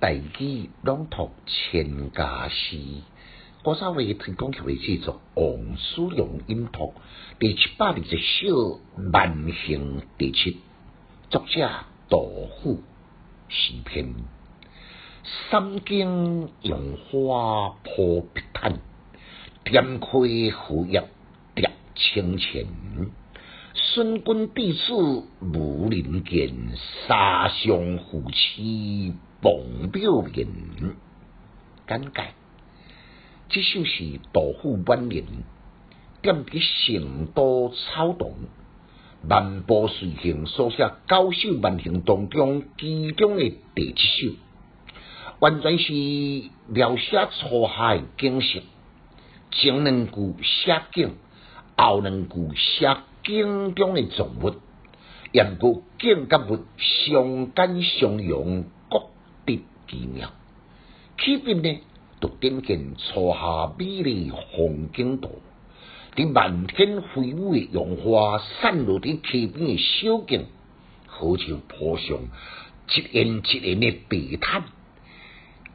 大举朗读千家诗，我稍微提供曲为制作王叔良音读第七百二十首万行第七，作者杜甫诗篇。三更杨花扑碧毯，点开荷叶蝶清浅。孙君弟子武林剑，沙上夫妻傍表人。简介：这首是杜甫晚年踮伫成都草堂漫步随行所写九首万行当中其中的第一首，完全是描写楚海景色。前两句写景，后两句写。景中的状物，言过景甲物相间相融，得奇妙。起笔呢，就点见初夏美丽风景图，伫漫天飞舞的杨花散落伫溪边的小径，好像铺上一沿一沿的白毯。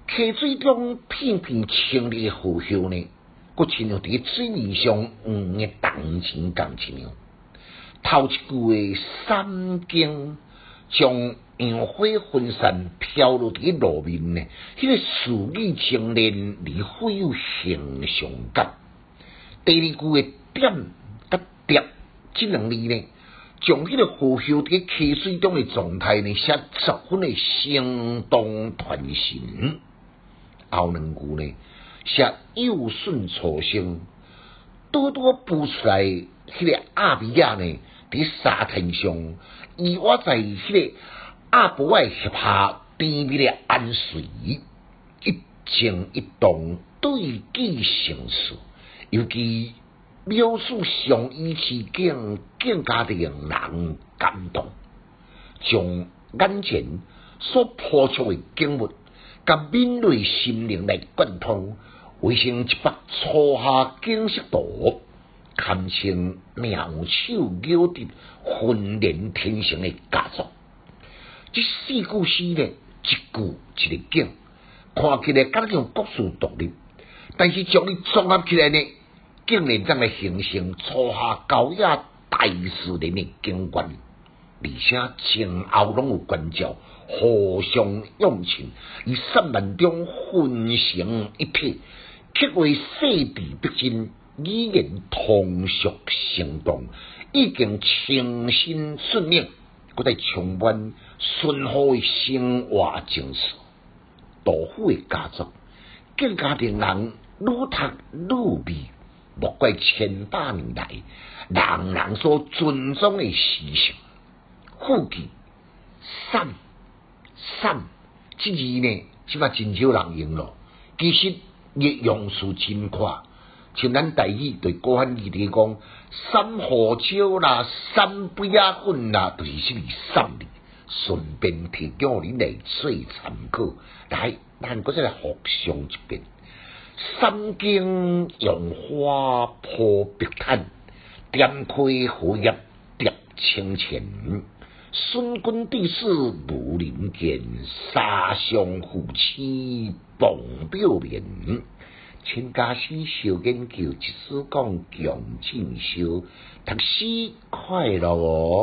溪水中片片青绿的荷叶呢，佫亲像伫水面上黄的铜钱共一样。头一句的三更，将杨花分散飘落伫路面呢，迄个树语精炼而富有形象感。第二句的点甲叠这两字呢，将迄个荷叶伫溪水中的状态呢，写十分的生动传神。后两句呢，写幼顺初生，多多补出来迄个阿比亚呢。伫沙滩上，伊我在迄个阿婆诶膝下甜蜜的安睡，一静一动，对句成熟，尤其描述上衣奇景，更加令人感动。从眼前所抛出的景物，甲敏锐心灵来贯通，绘成一幅初夏景色图。堪称妙手妙笔、浑然天成的佳作。即四句诗呢，一句一个景，看起来敢像各自独立，但是将伊综合起来呢，竟然将来形成初夏高雅大自然的景观，而且前后拢有关照，互相用情，以散漫中混成一体，刻为细致逼真。语言通俗生动，已经清新顺命，搁在充满顺和的生活精神。杜甫的家族，更加令人愈读愈迷。莫怪千百年来，人人所尊重的思想。富记散散，这字呢，即码真少人用咯。其实，亦用词真快。像咱大语对古汉语嚟讲，三河椒啦、三不亚粉啦，都是属于三字，顺便提供你来做参考。来，咱嗰只来互相一遍。三更杨花铺碧毯，点开荷叶叠清浅。孙君弟子武林剑，沙上夫妻傍表面。请家师小研究，一书讲强进修，读书快乐哦。